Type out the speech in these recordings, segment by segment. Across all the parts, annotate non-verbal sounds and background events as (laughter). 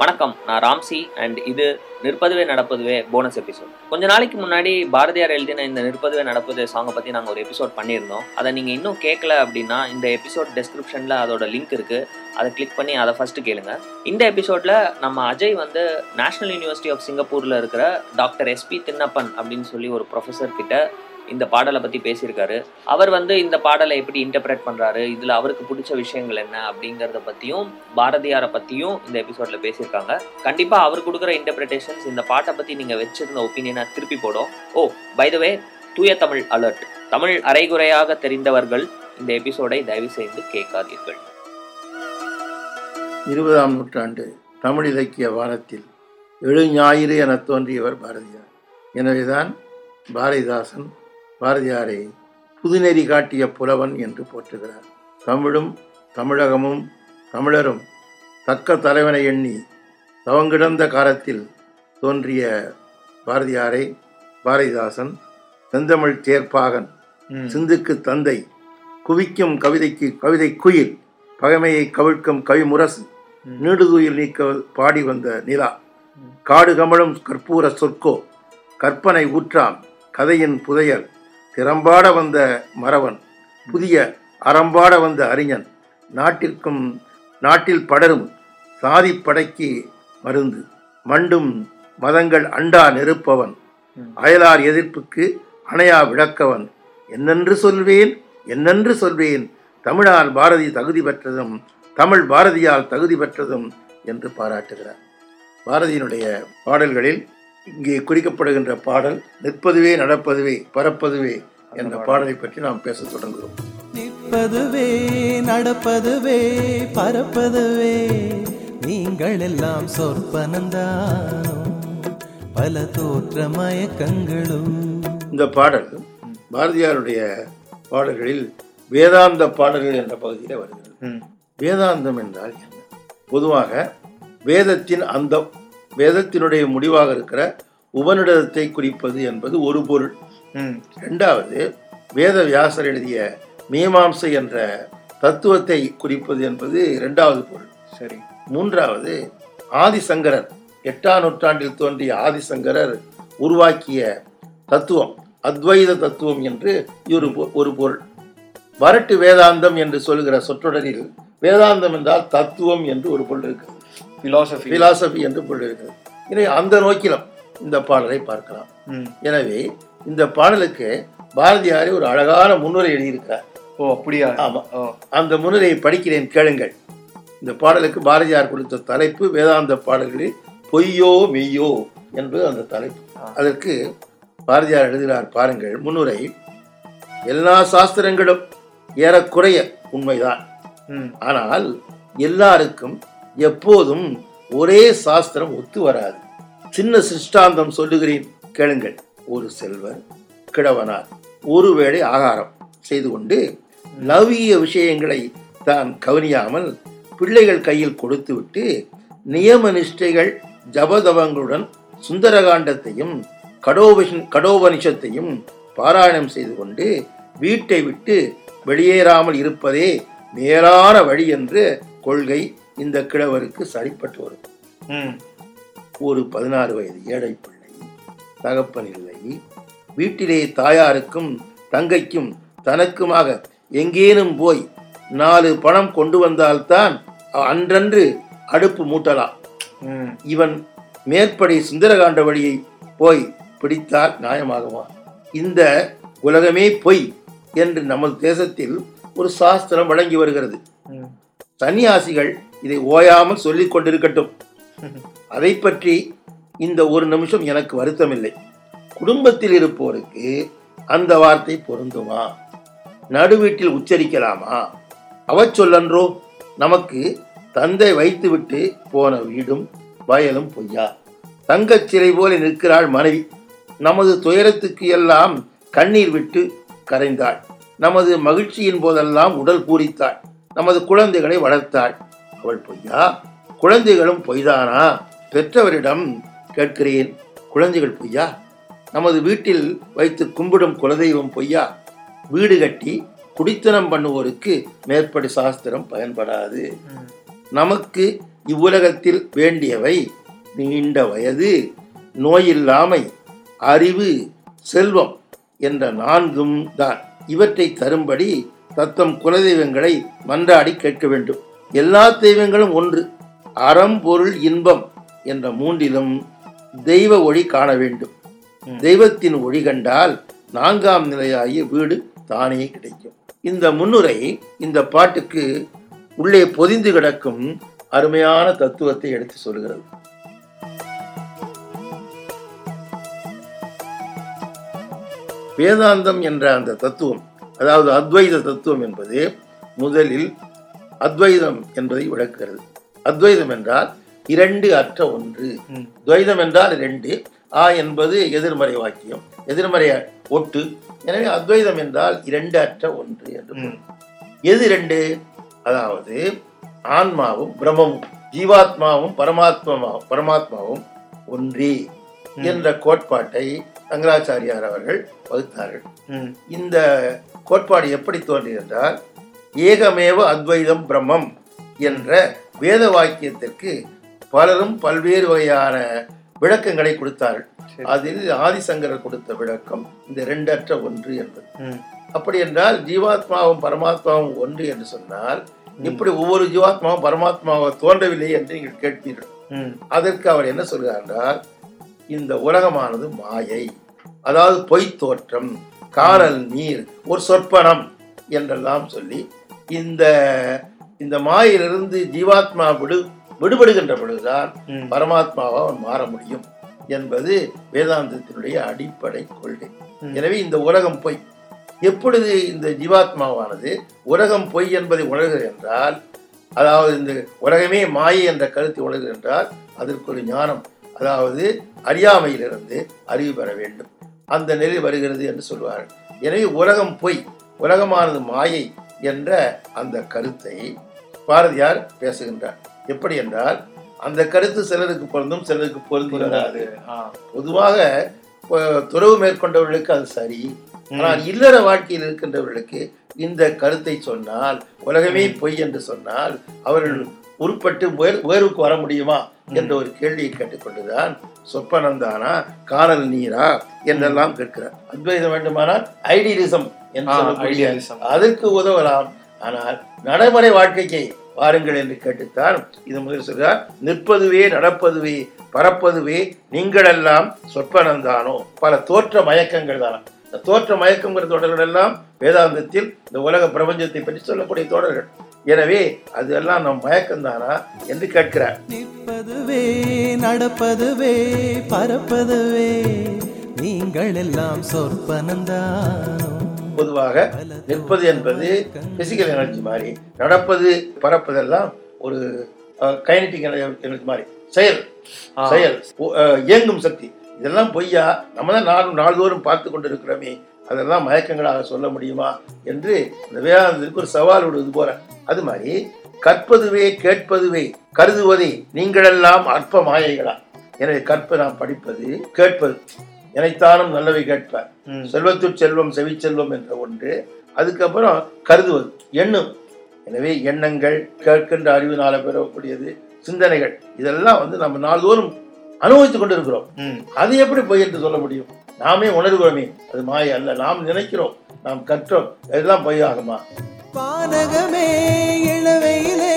வணக்கம் நான் Ramsay and இது நிற்பதுவே நடப்பதுவே போனஸ் எபிசோட் கொஞ்ச நாளைக்கு முன்னாடி பாரதியார் எழுதின இந்த நிற்பதுவே நடப்பது சாங்கை பற்றி நாங்கள் ஒரு எபிசோட் பண்ணியிருந்தோம். அதை நீங்கள் இன்னும் கேட்கல அப்படின்னா இந்த எபிசோட் டெஸ்கிரிப்ஷனில் அதோட லிங்க் இருக்குது அதை கிளிக் பண்ணி அதை ஃபஸ்ட்டு கேளுங்க. இந்த எபிசோடில் நம்ம அஜய் வந்து நேஷனல் யூனிவர்சிட்டி ஆஃப் சிங்கப்பூரில் இருக்கிற டாக்டர் எஸ்பி தின்னப்பன் அப்படின்னு சொல்லி ஒரு ப்ரொஃபஸர் கிட்ட இந்த பாடலை பற்றி பேசியிருக்காரு. அவர் வந்து இந்த பாடலை எப்படி இன்டர்பிரேட் பண்ணுறாரு இதில் அவருக்கு பிடிச்ச விஷயங்கள் என்ன அப்படிங்கிறத பற்றியும் பாரதியாரை பற்றியும் இந்த எபிசோடில் பேசியிருக்காங்க. கண்டிப்பாக அவர் கொடுக்குற இன்டர்பிரிட்டேஷன்ஸ் இந்த பாட்டை பற்றி நீங்கள் வச்சிருந்த ஒப்பீனியனாக திருப்பி போடும். ஓ பை த வே தூய தமிழ் அலர்ட் தமிழ் அரைகுறையாக தெரிந்தவர்கள் இந்த எபிசோடை தயவு செய்து கேட்காதீர்கள். இருபதாம் நூற்றாண்டு தமிழ் இலக்கிய வாரத்தில் எழுஞாயிறு என தோன்றியவர் பாரதியார். எனவேதான் பாரதிதாசன் பாரதியாரை புதுநெறி காட்டிய புலவன் என்று போற்றுகிறார். தமிழும் தமிழகமும் தமிழரும் தக்க தலைவனை எண்ணி தவங்கிடந்த காலத்தில் தோன்றிய பாரதியாரை பாரதிதாசன் செந்தமிழ் தேர்ப்பாகன் சிந்துக்கு தந்தை குவிக்கும் கவிதைக்கு கவிதை குயில் பகைமையை கவிழ்க்கும் கவி முரசு நீடுதுயில் நீக்க பாடி வந்த நிலா காடு கமழும் கற்பூர சொற்கோ கற்பனை ஊற்றாம் கதையின் புதையல் திறம்பாட வந்த மறவன் புதிய அறம்பாட வந்த அறிஞன் நாட்டிற்கும் நாட்டில் படரும் சாதி படைக்கு மருந்து மண்டும் மதங்கள் அண்டா நெருப்பவன் அயலார் எதிர்ப்புக்கு அணையா விளக்கவன். என்னென்று சொல்வேன்? என்னென்று சொல்வேன்? தமிழால் பாரதி தகுதி பெற்றதும் தமிழ் பாரதியால் தகுதி பெற்றதும் என்று பாராட்டுகிறார். பாரதியினுடைய பாடல்களில் இங்கே குறிக்கப்படுகின்ற பாடல் நிற்பதுவே நடப்பதுவே பறப்பதுவே என்ற பாடலை. பற்றி நாம் பேசத் தொடங்குகிறோம். நிற்பதுவே நடப்பதுவே பறப்பதுவே நீங்கள் எல்லாம் சொற்பனந்தானோ பல தோற்ற மயக்கங்களும் இந்த பாடல் பாரதியாருடைய பாடல்களில் வேதாந்த பாடல்கள் என்ற பகுதியில் வருகிறது. வேதாந்தம் என்றால் என்ன? பொதுவாக வேதத்தின் அந்தம் வேதத்தினுடைய முடிவாக இருக்கிற உபநிடதத்தை குறிப்பது என்பது ஒரு பொருள். இரண்டாவது வேத வியாசர் எழுதிய மீமாம்சை என்ற தத்துவத்தை குறிப்பது என்பது இரண்டாவது பொருள். சரி. மூன்றாவது ஆதிசங்கரர் எட்டாம் நூற்றாண்டில் தோன்றிய ஆதிசங்கரர் உருவாக்கிய தத்துவம் அத்வைத தத்துவம் என்று ஒரு ஒரு பொருள். வரட்டு வேதாந்தம் என்று சொல்கிற சொற்றொடரில் வேதாந்தம் என்றால் தத்துவம் என்று ஒரு பொருள் இருக்கிறது பிலாசபி பிலாசபி என்று பொருள் இருக்கிறது எனவே அந்த நோக்கிலும் இந்த பாடலை பார்க்கலாம். எனவே இந்த பாடலுக்கு பாரதியாரே ஒரு அழகான முன்னுரை எழுதியிருக்கிறார். ஓ அப்படியா? ஆமா. அந்த முன்னுரையை படிக்கிறேன் கேளுங்கள். இந்த பாடலுக்கு பாரதியார் கொடுத்த தலைப்பு வேதாந்த பாடல்களில் பொய்யோ மெய்யோ என்பது அந்த தலைப்பு. அதற்கு பாரதியார் எழுதுகிறார் பாருங்கள் முன்னுரை எல்லா சாஸ்திரங்களும் ஏறக்குறைய உண்மைதான். ஆனால் எல்லாருக்கும் எப்போதும் ஒரே சாஸ்திரம் ஒத்து வராது. சின்ன சிஷ்டாந்தம் சொல்லுகிறேன் கேளுங்கள். ஒரு செல்வர் கிழவனார் ஒருவேளை ஆகாரம் செய்து கொண்டு லௌகிய விஷயங்களை தான் கவனியாமல் பிள்ளைகள் கையில் கொடுத்துவிட்டு நியம நிஷ்டைகள் ஜபதவங்களுடன் சுந்தரகாண்டத்தையும் கடோபனிஷ கடோபனிஷத்தையும் பாராயணம் செய்து கொண்டு வீட்டை விட்டு வெளியேறாமல் இருப்பதே மேலான வழி என்று கொள்கை இந்த கிழவருக்கு சரிப்பட்டு வரும். ம். ஒரு பதினாறு வயது ஏழை பிள்ளை தகப்பன் இல்லை. வீட்டிலே தாயாருக்கும் தங்கைக்கும் தனக்குமாக எங்கேனும் போய் நாலு பணம் கொண்டு வந்தால்தான் அன்றன்று அடுப்பு மூட்டலாம். இவன் மேற்படி சுந்தரகாண்ட வழியை போய் பிடித்தால் நியாயமாகுமா? இந்த உலகமே பொய் என்று நமது தேசத்தில் ஒரு சாஸ்திரம் வழங்கி வருகிறது. சன்னியாசிகள் இதை ஓயாமல் சொல்லிக் கொண்டிருக்கட்டும். அதை பற்றி இந்த ஒரு நிமிஷம் எனக்கு வருத்தமில்லை. குடும்பத்தில் இருப்போருக்கு அந்த வார்த்தை பொருந்துமா? நடுவீட்டில் உச்சரிக்கலாமா? அவச்சொல்லன்றோ நமக்கு தந்தை வைத்துவிட்டு போன வீடும் வயலும் பொய்யா? தங்கச் சிலை போல நிற்கிறாள் மனைவி. நமது துயரத்துக்கு எல்லாம் கண்ணீர் விட்டு கரைந்தாள். நமது மகிழ்ச்சியின் போதெல்லாம் உடல் பூரித்தாள். நமது குழந்தைகளை வளர்த்தாள். அவள் பொய்யா? குழந்தைகளும் பொய்தானா? பெற்றவரிடம் கேட்கிறேன். குழந்தைகள் பொய்யா? நமது வீட்டில் வைத்து கும்பிடும் குலதெய்வம் பொய்யா? வீடு கட்டி குடித்தனம் பண்ணுவோருக்கு மேற்படி சாஸ்திரம் பயன்படாது. நமக்கு இவ்வுலகத்தில் வேண்டியவை நீண்ட வயது நோயில்லாமை அறிவு செல்வம் என்ற நான்கும் தான். இவற்றை தரும்படி தத்தம் குலதெய்வங்களை மன்றாடி கேட்க வேண்டும். எல்லா தெய்வங்களும் ஒன்று. அறம் பொருள் இன்பம் என்ற மூன்றிலும் தெய்வ ஒளி காண வேண்டும். தெய்வத்தின் ஒளி கண்டால் நான்காம் நிலையாகிய வீடு தானே கிடைக்கும். இந்த முன்னுரை இந்த பாட்டுக்கு உள்ளே பொதிந்து கிடக்கும் அருமையான தத்துவத்தை எடுத்து சொல்கிறது. வேதாந்தம் என்ற அந்த தத்துவம் அதாவது அத்வைத தத்துவம் என்பது முதலில் அத்வைதம் என்பதை விளக்குகிறது. அத்வைதம் என்றால் இரண்டு அற்ற ஒன்று. துவைதம் என்றால் இரண்டு. ஆ என்பது எதிர்மறை வாக்கியம். எதிர்மறை ஒட்டு. எனவே அத்வைதம் என்றால் இரண்டு அற்ற ஒன்று என்று. எது ரெண்டு அதாவது ஆன்மாவும் பிரம்மமும் ஜீவாத்மாவும் பரமாத்மாவும் பரமாத்மாவும் ஒன்றே என்ற கோட்பாட்டை சங்கராச்சாரியார் அவர்கள் வகுத்தார்கள். இந்த கோட்பாடு எப்படி தோன்றியது என்றால் ஏகமேவ அத்வைதம் பிரம்மம் என்ற வேத வாக்கியத்திற்கு பலரும் பல்வேறு வகையான விளக்கங்களை கொடுத்தார்கள். அதில் ஆதிசங்கரர் கொடுத்த விளக்கம் இந்த இரண்டற்ற ஒன்று என்பது. அப்படி என்றால் ஜீவாத்மாவும் பரமாத்மாவும் ஒன்று என்று சொன்னால் இப்படி ஒவ்வொரு ஜீவாத்மாவும் பரமாத்மாவை தோன்றவில்லை என்று நீங்கள் கேட்பீர்கள். அதற்கு அவர் என்ன சொல்கிறார் என்றால் இந்த உலகமானது மாயை அதாவது பொய் தோற்றம் காணல் நீர் ஒரு சொற்பனம் என்றெல்லாம் சொல்லி இந்த இந்த மாயிலிருந்து ஜீவாத்மா விடு விடுபடுகின்ற பொழுதுதான். பரமாத்மாவா அவன் மாற முடியும் என்பது வேதாந்தத்தினுடைய அடிப்படை கொள்கை. எனவே இந்த உலகம் பொய் எப்பொழுது இந்த ஜீவாத்மாவானது உலகம் பொய் என்பதை உணர்கிறது என்றால் அதாவது இந்த உலகமே மாயை என்ற கருத்தை உணர்கிறது என்றால் அதற்கு ஒரு ஞானம் அதாவது அறியாமையிலிருந்து அறிவு பெற வேண்டும் அந்த நிலை வருகிறது என்று சொல்வார்கள் எனவே உலகம் பொய் உலகமானது மாயை என்ற அந்த கருத்தை பாரதியார் பேசுகின்றார். எப்படி என்றால் அந்த கருத்து சிலருக்கு பொருந்தும் சிலருக்கு பொருந்துகிறாது. பொதுவாக துறவு மேற்கொண்டவர்களுக்கு அது சரி. ஆனால் இல்லற வாழ்க்கையில் இருக்கின்றவர்களுக்கு இந்த கருத்தை சொன்னால் உலகமே பொய் என்று சொன்னால் அவர்கள் உருப்பட்டு உயர் உயர்வுக்கு வர முடியுமா என்ற ஒரு கேள்வியை கேட்டுக்கொண்டுதான் சொப்பனந்தானா காணல் நீரா என்றெல்லாம் கேட்கிறார். அத்வைதம் வேண்டுமானால் ஐடியலிசம் அதற்கு உதவலாம். ஆனால் நடைமுறை வாழ்க்கைக்கு வாருங்கள் என்று கேட்டுத்தான் இது முதல் சொல்கிறார். நிற்பதுவே நடப்பதுவே பறப்பதுவே நீங்களெல்லாம் சொற்பனந்தானோ பல தோற்ற மயக்கங்கள் தானா? இந்த தோற்ற மயக்கங்கிற தொடர்கள் எல்லாம் வேதாந்தத்தில் இந்த உலக பிரபஞ்சத்தை பற்றி சொல்லக்கூடிய தொடர்கள். எனவே அது எல்லாம் நம் மயக்கம்தானா என்று கேட்கிறார். நிற்பதுவே நடப்பதுவே பறப்பதுவே நீங்கள் எல்லாம் சொற்பனந்தானோ பொதுவாக நிற்பது என்பது பிசிக்கல் எனர்ஜி மாதிரி நடப்பது பறப்பதெல்லாம் ஒரு கைனட்டிக் எனர்ஜி மாதிரி. செயல். செயல் இயங்கும் சக்தி. இதெல்லாம் பொய்யா? நம்ம தான் நாள் நாள்தோறும் பார்த்து கொண்டு இருக்கிறோமே அதெல்லாம் மயக்கங்களாக சொல்ல முடியுமா என்று இந்த வேதாந்தத்திற்கு ஒரு சவால் விடுவது போல. அது மாதிரி கற்பதுவே கேட்பதுவே கருதுவதே நீங்களெல்லாம் அற்ப மாயைகளா. எனவே கற்ப நாம் படிப்பது கேட்பது. எனைத்தானும் நல்லவை கேட்பார் ம். செல்வத்துட் செல்வம் செவிச்செல்வம் என்ற ஒன்று. அதுக்கப்புறம் கருதுவது எண்ணும். எனவே எண்ணங்கள் கேட்கின்ற அறிவினால பெறக்கூடியது சிந்தனைகள் இதெல்லாம் வந்து நம்ம நாள்தோறும் அனுபவித்துக் கொண்டு இருக்கிறோம் ம். அது எப்படி பொய் என்று சொல்ல முடியும்? நாமே உணர்கிறோமே அது மாய அல்ல. நாம் நினைக்கிறோம் நாம் கற்றோம் இதெல்லாம் பொய் ஆகுமா வானகமே இளவையிலே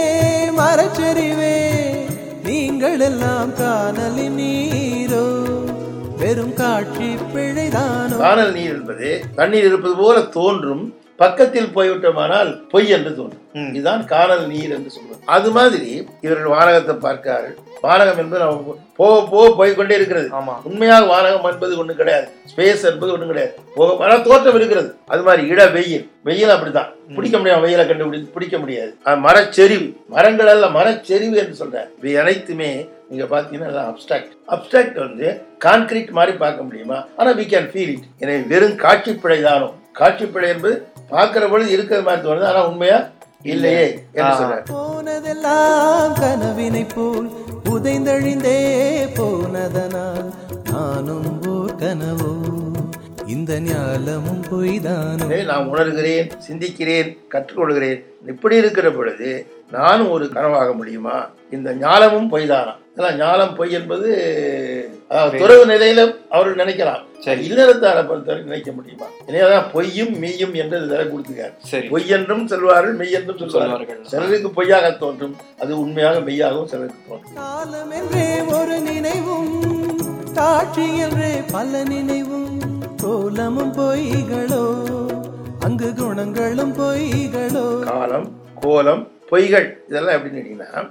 மரச்சரிவே நீங்கள் எல்லாம் காணலின் நீரோ? வெறும் காட்சி பிழைதானோ? காணல் நீர் என்பது தண்ணீர் இருப்பது போல தோன்றும் பக்கத்தில் போய்விட்டோமானால் பொய் என்று தோன்றும். ம். இதுதான் காணல் நீர் என்று சொல்வது அது மாதிரி இவர்கள் வானகத்தை பார்க்கிறார்கள். வானகம் என்பது நம்ம போக போக போய்க்கொண்டே இருக்கிறது. ஆமா. உண்மையாக வானகம் என்பது ஒண்ணும் கிடையாது. ஸ்பேஸ் என்பது ஒண்ணும் கிடையாது. போக ஆனால் தோற்றம் இருக்கிறது. அது மாதிரி இட வெயில். வெயில் அப்படித்தான். பிடிக்க முடியாது வெயிலை கண்டுபிடி பிடிக்க முடியாது. மரச்செறிவு மரங்கள் அல்ல மரச்செறிவு என்று சொல்றார். இவை அனைத்துமே நீங்க பாத்தீங்கன்னா அப்டிராக்ட் அப்டிராக்ட் வந்து கான்கிரீட் மாதிரி பார்க்க முடியுமா? ஆனா we can feel it. எனவே வெறும் காட்சி பிழை தானோ காட்சி பிழை என்பது பார்க்கிற பொழுது இருக்கிற மாதிரி தோணுது ஆனா உண்மையா? இல்லையே என்று ஆ. சொல்றார் போனதெல்லாம் கனவினை போல் புதைந்தழிந்தே போனதனால் நானும் ஓர் கனவோ. இந்த ஞாலமும் பொய்தானோ நான் உணர்கிறேன் சிந்திக்கிறேன் கற்றுக்கொள்கிறேன். இப்படி இருக்கிற பொழுது நானும் ஒரு கனவாக முடியுமா? இந்த ஞாலமும் பொய்தானா? அதான் ஞாலம் பொய் என்பது அதாவது துறவு நிலையில அவர்கள் நினைக்கலாம். சரி. இல்லறத்தாரை பொறுத்தவரை நினைக்க முடியுமா? எனவேதான் பொய்யும் மெய்யும் என்று இதில் கொடுத்துக்காரு சரி. பொய் என்றும் சொல்வார்கள் மெய் என்றும் சொல்வார்கள். சிலருக்கு பொய்யாக தோன்றும் அது உண்மையாக மெய்யாகவும் சிலருக்கு தோன்றும். காலம் என்றே ஒரு நினைவும் காட்சி என்றே பல நினைவும். கோலமும் பொய்களோ அங்கு குணங்களும் பொய்களோ. காலம் கோலம் பொய்கள் இதெல்லாம் எப்படின்னு கேட்டீங்கன்னா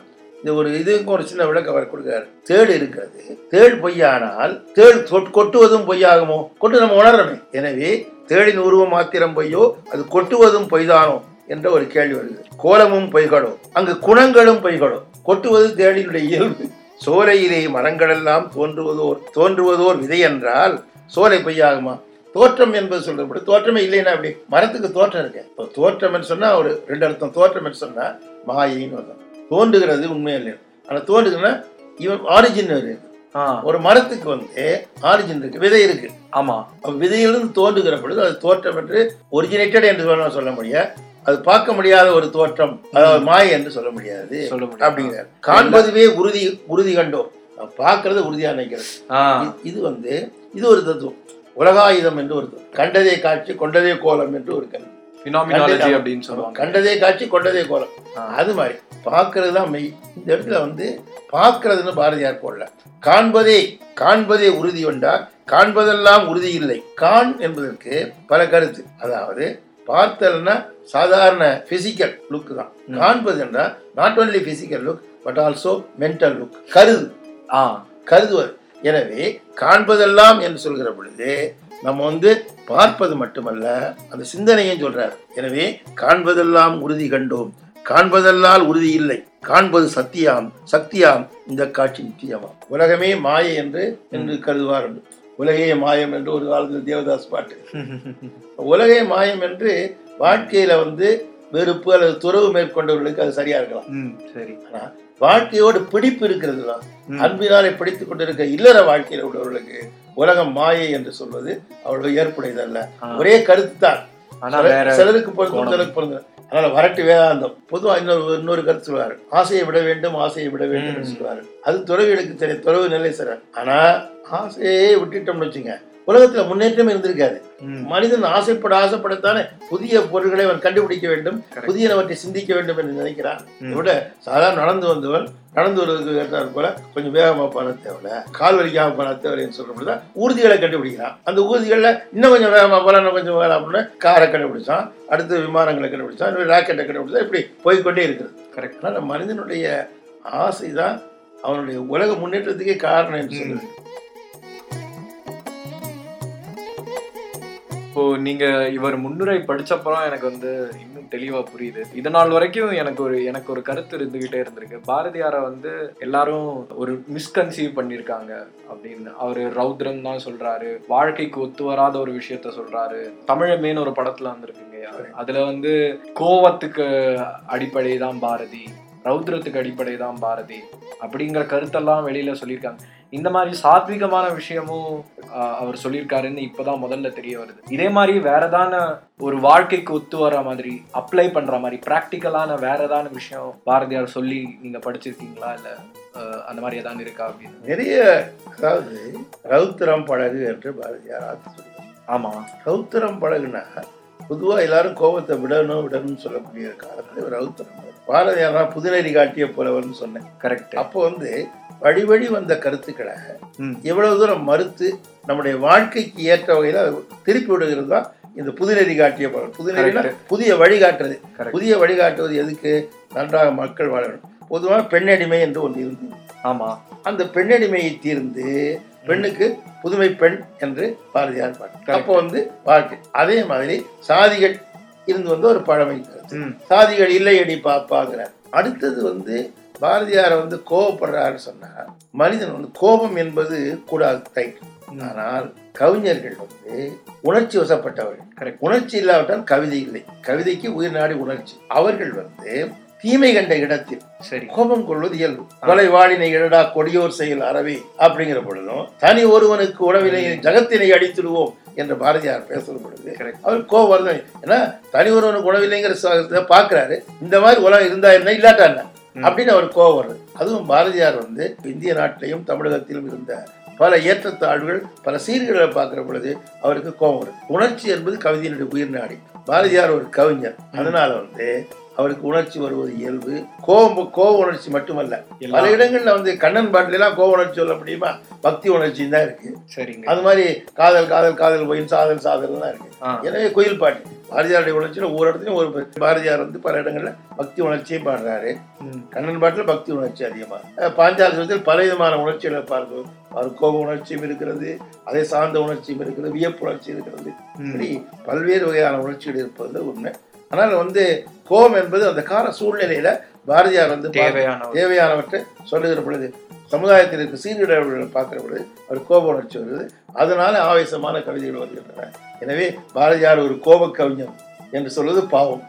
இந்த ஒரு இதுக்கு ஒரு சின்ன விளக்கம் அவர் கொடுக்காரு தேள் இருக்கிறது. தேள் பொய்யானால் தேள் கொட்டுவதும் பொய்யாகுமோ? கொட்டு நம்ம உணர்றோமே. எனவே தேளின் உருவம் மாத்திரம் பொய்யோ அது கொட்டுவதும் பொய்தானோ என்ற ஒரு கேள்வி வருது கோலமும் பொய்களோ அங்கு குணங்களும் பொய்களோ கொட்டுவது தேளினுடைய இயல்பு. சோலையிலே மரங்களெல்லாம் தோன்றுவதோர் தோன்றுவதோர் விதை என்றால் சோலை பொய்யாகுமா? தோற்றம் என்பது சொல்றபடி தோற்றமே இல்லைன்னா அப்படி மரத்துக்கு தோற்றம் இருக்கு. இப்போ தோற்றம் சொன்னா ஒரு ரெண்டு அர்த்தம். தோற்றம் சொன்னா மாயின்னு அர்த்தம். தோன்றுகிறது உண்மை இல்லை ஆனா தோன்றுதுன்னா இவன் ஆரிஜின் இருக்கு. ஒரு மரத்துக்கு வந்து ஆரிஜின் இருக்கு விதை இருக்கு. ஆமா. விதையிலிருந்து தோன்றுகிற பொழுது அது தோற்றம் என்று ஒரிஜினேட்டட் என்று சொல்ல முடியாது. அது பார்க்க முடியாத ஒரு தோற்றம் அதாவது மாயை என்று சொல்ல முடியாது அப்படிங்கிறார். காண்பதுவே உறுதி உறுதி கண்டோம். பார்க்கறது உறுதியா நினைக்கிறது. இது வந்து இது ஒரு தத்துவம். உலகாயுதம் என்று ஒரு கண்டதே காட்சி கொண்டதே கோலம் என்று ஒரு கல்வி பினாமினாலஜி அப்படின்னு சொல்லுவாங்க. கண்டதே காட்சி கொண்டதே கோலம். அது மாதிரி. பார்க்கிறது தான் மெய் இந்த இடத்துல வந்து பார்க்கிறதுன்னு பாரதியார் போடல? காண்பதே காண்பதே உறுதி கொண்டா காண்பதெல்லாம் உறுதி இல்லை. காண் என்பதற்கு பல கருத்து. அதாவது பார்த்தல்னா சாதாரண பிசிக்கல் லுக் தான். காண்பது என்றால் not only physical look but also mental look கருது. ஆ. கருதுவது. எனவே காண்பதெல்லாம் என்று சொல்கிற பொழுது நம்ம வந்து பார்ப்பது மட்டுமல்ல அந்த சிந்தனையும் சொல்றார். எனவே காண்பதெல்லாம் உறுதி கண்டோம். காண்பதெல்லாம் உறுதி இல்லை. காண்பது சத்தியாம். சக்தியாம் இந்த காட்சி நித்தியமாம். உலகமே மாயை என்று என்று கருதுவார் உண்டு. உலகே மாயம் என்று ஒரு காலத்தில் தேவதாஸ் பாட்டு. (laughs) உலகே மாயம் என்று வாழ்க்கையில வந்து வெறுப்பு அல்லது துறவு மேற்கொண்டவர்களுக்கு அது சரியா இருக்கலாம். சரி. வாழ்க்கையோடு பிடிப்பு இருக்கிறது தான். அன்பினாலே பிடித்துக் கொண்டிருக்க இல்லற வாழ்க்கையில் உள்ளவர்களுக்கு உலகம் மாயை என்று சொல்வது அவ்வளவு ஏற்புடையதல்ல. ஆ. ஒரே கருத்து தான் சிலருக்கு பொருந்தும். சிலருக்கு பொருந்தும். அதனால வரட்டு வேதாந்தம். பொதுவா இன்னொரு இன்னொரு கருத்து சொல்வாரு. ஆசையை விட வேண்டும் ஆசையை விட வேண்டும் என்று. சொல்வாரு. அது துறவிகளுக்கு தெரியும். துறவு நிலை சார் ஆனா ஆசையே விட்டுட்டோம்னு வச்சுங்க உலகத்துல முன்னேற்றமே இருந்திருக்காது. மனிதன் ஆசைப்பட ஆசைப்படத்தானே புதிய பொருட்களை அவன் கண்டுபிடிக்க வேண்டும். புதியனவற்றை சிந்திக்க வேண்டும் என்று நினைக்கிறான். விட சாதாரண நடந்து வந்தவன் நடந்து வருவதற்கு ஏற்றாற் போல கொஞ்சம் வேகமா போன தேவையில்ல கால் வலிக்காம போன தேவையில்லைன்னு சொல்றப்பதான் ஊர்திகளை கண்டுபிடிக்கிறான். அந்த ஊர்திகளில் இன்னும் கொஞ்சம் வேகமா போல இன்னும் கொஞ்சம் வேகலாம் அப்படின்னு காரை கண்டுபிடிச்சான் அடுத்து விமானங்களை கண்டுபிடிச்சான் ராக்கெட்டை கண்டுபிடிச்சா இப்படி போய்க்கொண்டே இருக்கிறது. கரெக்ட் மனிதனுடைய ஆசை தான் அவனுடைய உலக முன்னேற்றத்துக்கே காரணம் என்று சொல்லுது. இப்போ நீங்க இவர் முன்னுரை படிச்சப்பறம் எனக்கு வந்து இன்னும் தெளிவா புரியுது. இதனால் வரைக்கும் எனக்கு ஒரு எனக்கு ஒரு கருத்து இருந்துகிட்டே இருந்திருக்கு. பாரதியாரை வந்து எல்லாரும் ஒரு மிஸ்கன்சீவ் பண்ணிருக்காங்க அப்படின்னு. அவரு ரௌத்ரம் தான் சொல்றாரு. வாழ்க்கைக்கு ஒத்து வராத ஒரு விஷயத்த சொல்றாரு. தமிழமேன்னு ஒரு படத்துல வந்திருக்குங்க. அதுல வந்து கோவத்துக்கு அடிப்படை தான் பாரதி. ரௌத்ரத்துக்கு அடிப்படை தான் பாரதி. அப்படிங்கிற கருத்தெல்லாம் வெளியில சொல்லியிருக்காங்க. இந்த மாதிரி சாத்விகமான விஷயமும் அவர் சொல்லியிருக்காருன்னு இப்பதான் முதல்ல தெரிய வருது. இதே மாதிரி வேற ஏதான ஒரு வாழ்க்கைக்கு ஒத்து வர மாதிரி அப்ளை பண்ற மாதிரி ப்ராக்டிக்கலான வேற ஏதான விஷயம் பாரதியார் சொல்லி நீங்க படிச்சிருக்கீங்களா? இல்ல அந்த மாதிரி ஏதாவது இருக்கா அப்படின்னு? நிறைய அதாவது ரவுத்திரம் பழகு என்று பாரதியார் ஆமா. ரவுத்திரம் பழகுனா பொதுவா எல்லாரும் கோபத்தை விடணும் விடணும்னு சொல்லக்கூடிய காலத்துல ரவுத்திரம். பாரதியார் புதுநெறி காட்டிய புலவர்னு சொன்னேன். கரெக்ட் அப்போ வந்து வழி வழி வந்த கருத்துக்களை. எவ்வளவு தூரம் மறுத்து நம்முடைய வாழ்க்கைக்கு ஏற்ற வகையில திருப்பி விடுகிறது தான் இந்த புதுநெறி காட்டிய புதுநெறினா. புதிய வழிகாட்டுறது. புதிய வழிகாட்டுவது எதுக்கு? நன்றாக மக்கள் வாழணும். பொதுவாக பெண்ணடிமை என்று ஒன்று இருந்தது ஆமா. அந்த பெண்ணடிமையை தீர்ந்து பெண்ணுக்கு புதுமை பெண் என்று பாரதியார் பாட்டு. அப்போ வந்து வாழ்க்கை. அதே மாதிரி சாதிகள் இருந்து வந்து ஒரு பழமை. சாதிகள் இல்லையடி பாப்பாங்கிறார் அடுத்தது வந்து பாரதியாரை வந்து கோபப்படுறாருன்னு சொன்னா மனிதன் வந்து கோபம் என்பது கூடாது. ரைட். ஆனால் கவிஞர்கள் வந்து உணர்ச்சி வசப்பட்டவர்கள். உணர்ச்சி இல்லாவிட்டால் கவிதை இல்லை. கவிதைக்கு உயிர் நாடி உணர்ச்சி. அவர்கள் வந்து தீமை கண்ட இடத்தில் சரி. கோபம் கொள்வது இயல்பு. கொலை வாழினை இடடா கொடியோர் செயல் அறவே அப்படிங்கிற பொழுதும் தனி ஒருவனுக்கு உணவினை ஜகத்தினை அடித்துடுவோம் என்று பாரதியார் பேசுற பொழுது அவர் கோபம் ஏன்னா தனி ஒருவனுக்கு உணவில்லைங்கிற பார்க்கறாரு. இந்த மாதிரி உலகம் இருந்தா என்ன? இல்லாட்டா என்ன. அப்படின்னு அவர் கோபம் வருது. அதுவும் பாரதியார் வந்து இந்திய நாட்டிலையும் தமிழகத்திலும் இருந்த பல ஏற்றத்தாழ்வுகள் பல சீர்களை பார்க்கிற பொழுது அவருக்கு கோபம் வருது. உணர்ச்சி என்பது கவிதையினுடைய உயிர் நாடி. பாரதியார் ஒரு கவிஞர். அதனால வந்து அவருக்கு உணர்ச்சி வருவது இயல்பு. கோபம் கோப உணர்ச்சி மட்டுமல்ல. பல இடங்கள்ல வந்து கண்ணன் பாட்டில எல்லாம் கோப உணர்ச்சி சொல்ல முடியுமா? பக்தி உணர்ச்சி தான் இருக்கு. சரிங்க. அது மாதிரி காதல் காதல் காதல் போயின் சாதல் சாதல் தான் இருக்கு. எனவே குயில் பாட்டு பாரதியாருடைய உணர்ச்சியில ஒவ்வொரு இடத்துலையும் ஒரு பாரதியார் வந்து பல இடங்கள்ல பக்தி உணர்ச்சியும் பாடுறாரு. கண்ணன் பாட்டுல பக்தி உணர்ச்சி அதிகமா. அஹ் பாஞ்சாலி சபதத்தில் பல விதமான உணர்ச்சிகளை பார்க்கிறோம் அவர் கோப உணர்ச்சியும் இருக்கிறது அதை சார்ந்த உணர்ச்சியும் இருக்கிறது வியப்பு உணர்ச்சி இருக்கிறது. இப்படி பல்வேறு வகையான உணர்ச்சிகள் இருப்பது உண்மை ஆனால் வந்து கோபம் என்பது அந்த கால சூழ்நிலையில பாரதியார் வந்து தேவையான தேவையானவற்றை சொல்லுகிற பொழுது சமுதாயத்தில் இருக்க சீர்கிடர்களை பார்க்கிற பொழுது அவர் கோப உணர்ச்சி வருது அதனால ஆவேசமான கவிதைகள் வருகின்றன. எனவே பாரதியார் ஒரு கோப கவிஞர் என்று சொல்வது பாவம்.